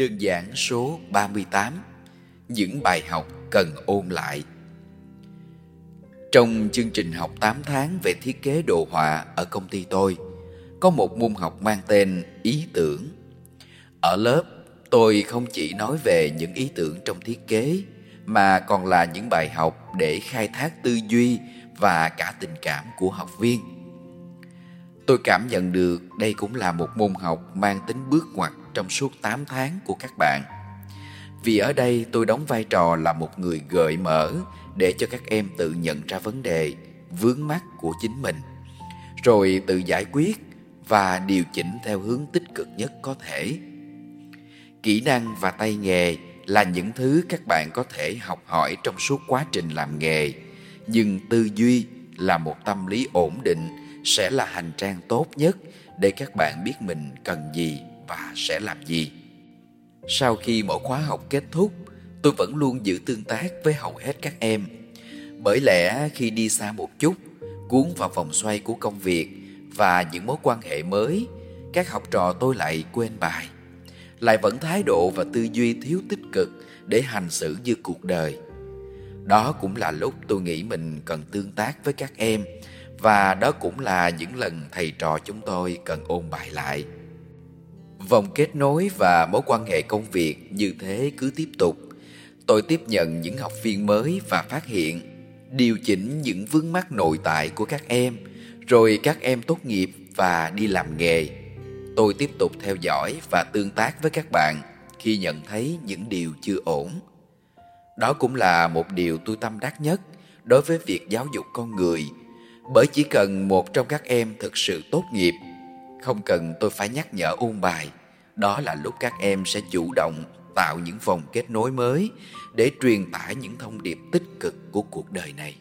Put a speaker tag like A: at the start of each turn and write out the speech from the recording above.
A: Đơn giản số 38 Những bài học cần ôn lại. Trong chương trình học 8 tháng về thiết kế đồ họa ở công ty tôi, Có một môn học mang tên ý tưởng. Ở lớp, tôi không chỉ nói về những ý tưởng trong thiết kế, Mà còn là những bài học để khai thác tư duy và cả tình cảm của học viên. Tôi cảm nhận được đây cũng là một môn học mang tính bước ngoặt trong suốt 8 tháng của các bạn. Vì ở đây tôi đóng vai trò là một người gợi mở để cho các em tự nhận ra vấn đề, vướng mắc của chính mình, rồi tự giải quyết và điều chỉnh theo hướng tích cực nhất có thể. Kỹ năng và tay nghề là những thứ các bạn có thể học hỏi trong suốt quá trình làm nghề, nhưng tư duy là một tâm lý ổn định sẽ là hành trang tốt nhất để các bạn biết mình cần gì và sẽ làm gì. Sau khi mỗi khóa học kết thúc, tôi vẫn luôn giữ tương tác với hầu hết các em. Bởi lẽ khi đi xa một chút, cuốn vào vòng xoay của công việc và những mối quan hệ mới, các học trò tôi lại quên bài. Lại vẫn thái độ và tư duy thiếu tích cực để hành xử như cuộc đời. Đó cũng là lúc tôi nghĩ mình cần tương tác với các em và đó cũng là những lần thầy trò chúng tôi cần ôn bài lại. Vòng kết nối và mối quan hệ công việc như thế cứ tiếp tục. Tôi tiếp nhận những học viên mới và phát hiện, điều chỉnh những vướng mắc nội tại của các em, rồi các em tốt nghiệp và đi làm nghề. Tôi tiếp tục theo dõi và tương tác với các bạn khi nhận thấy những điều chưa ổn. Đó cũng là một điều tôi tâm đắc nhất đối với việc giáo dục con người, bởi chỉ cần một trong các em thực sự tốt nghiệp không cần tôi phải nhắc nhở ôn bài đó là lúc các em sẽ chủ động tạo những vòng kết nối mới để truyền tải những thông điệp tích cực của cuộc đời này.